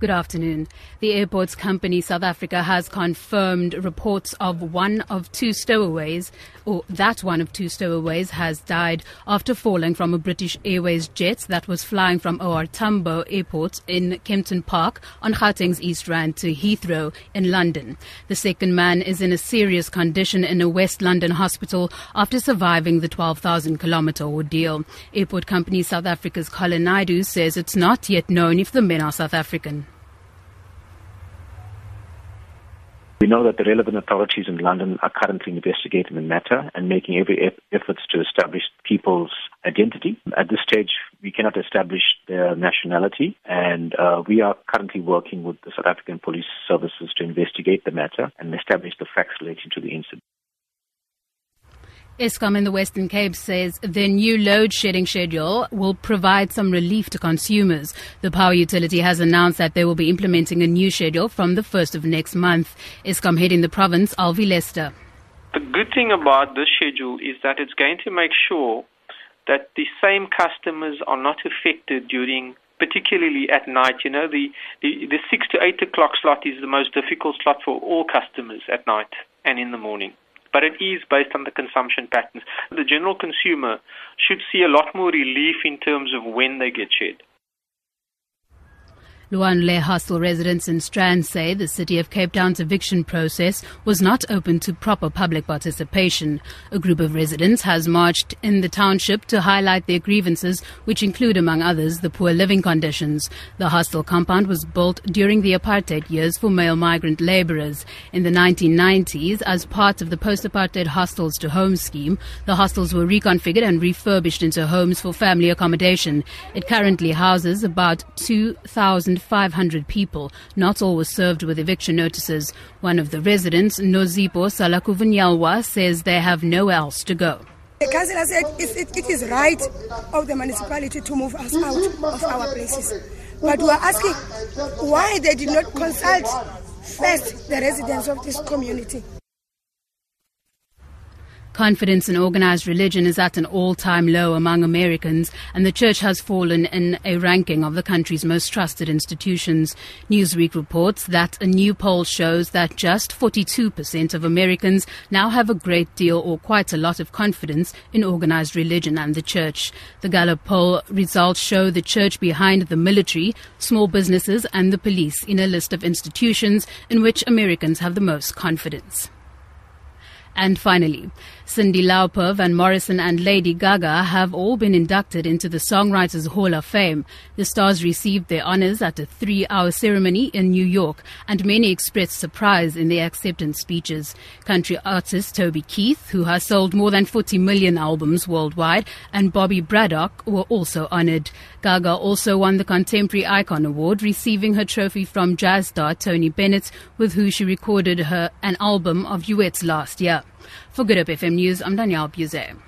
Good afternoon. The airports company South Africa has confirmed reports of one of two stowaways, or that one of two stowaways has died after falling from a British Airways jet that was flying from OR Tambo Airport in Kempton Park on Gauteng's East Rand to Heathrow in London. The second man is in a serious condition in a West London hospital after surviving the 12,000 kilometer ordeal. Airport company South Africa's Colin Naidu says it's not yet known if the men are South African. We know that the relevant authorities in London are currently investigating the matter and making every effort to establish people's identity. At this stage, we cannot establish their nationality, and uh, we are currently working with the South African Police Services to investigate the matter and establish the facts relating to the incident. Eskom in the Western Cape says the new load shedding schedule will provide some relief to consumers. The power utility has announced that they will be implementing a new schedule from the 1st of next month. Eskom head in the province, Alvi Lester. The good thing about this schedule is that it's going to make sure that the same customers are not affected during particularly at night. You know, the, the, the 6 to 8 o'clock slot is the most difficult slot for all customers at night and in the morning but it is based on the consumption patterns. The general consumer should see a lot more relief in terms of when they get shed. Lwandle hostel residents in Strand say the City of Cape Town's eviction process was not open to proper public participation. A group of residents has marched in the township to highlight their grievances, which include, among others, the poor living conditions. The hostel compound was built during the apartheid years for male migrant laborers. In the 1990s, as part of the post-apartheid hostels to homes scheme, the hostels were reconfigured and refurbished into homes for family accommodation. It currently houses about 2,000 500 people. Not all were served with eviction notices. One of the residents, Nozipo Salakuvunyalwa, says they have nowhere else to go. The councillor said it, it, it is right of the municipality to move us out of our places. But we are asking why they did not consult first the residents of this community. Confidence in organized religion is at an all time low among Americans, and the church has fallen in a ranking of the country's most trusted institutions. Newsweek reports that a new poll shows that just 42% of Americans now have a great deal or quite a lot of confidence in organized religion and the church. The Gallup poll results show the church behind the military, small businesses, and the police in a list of institutions in which Americans have the most confidence. And finally, Cyndi Lauper, Van Morrison, and Lady Gaga have all been inducted into the Songwriters Hall of Fame. The stars received their honors at a three hour ceremony in New York, and many expressed surprise in their acceptance speeches. Country artist Toby Keith, who has sold more than 40 million albums worldwide, and Bobby Braddock were also honored. Gaga also won the Contemporary Icon Award, receiving her trophy from jazz star Tony Bennett, with who she recorded her an album of duets last year. For Good Hope FM News, I'm Danielle Buzet.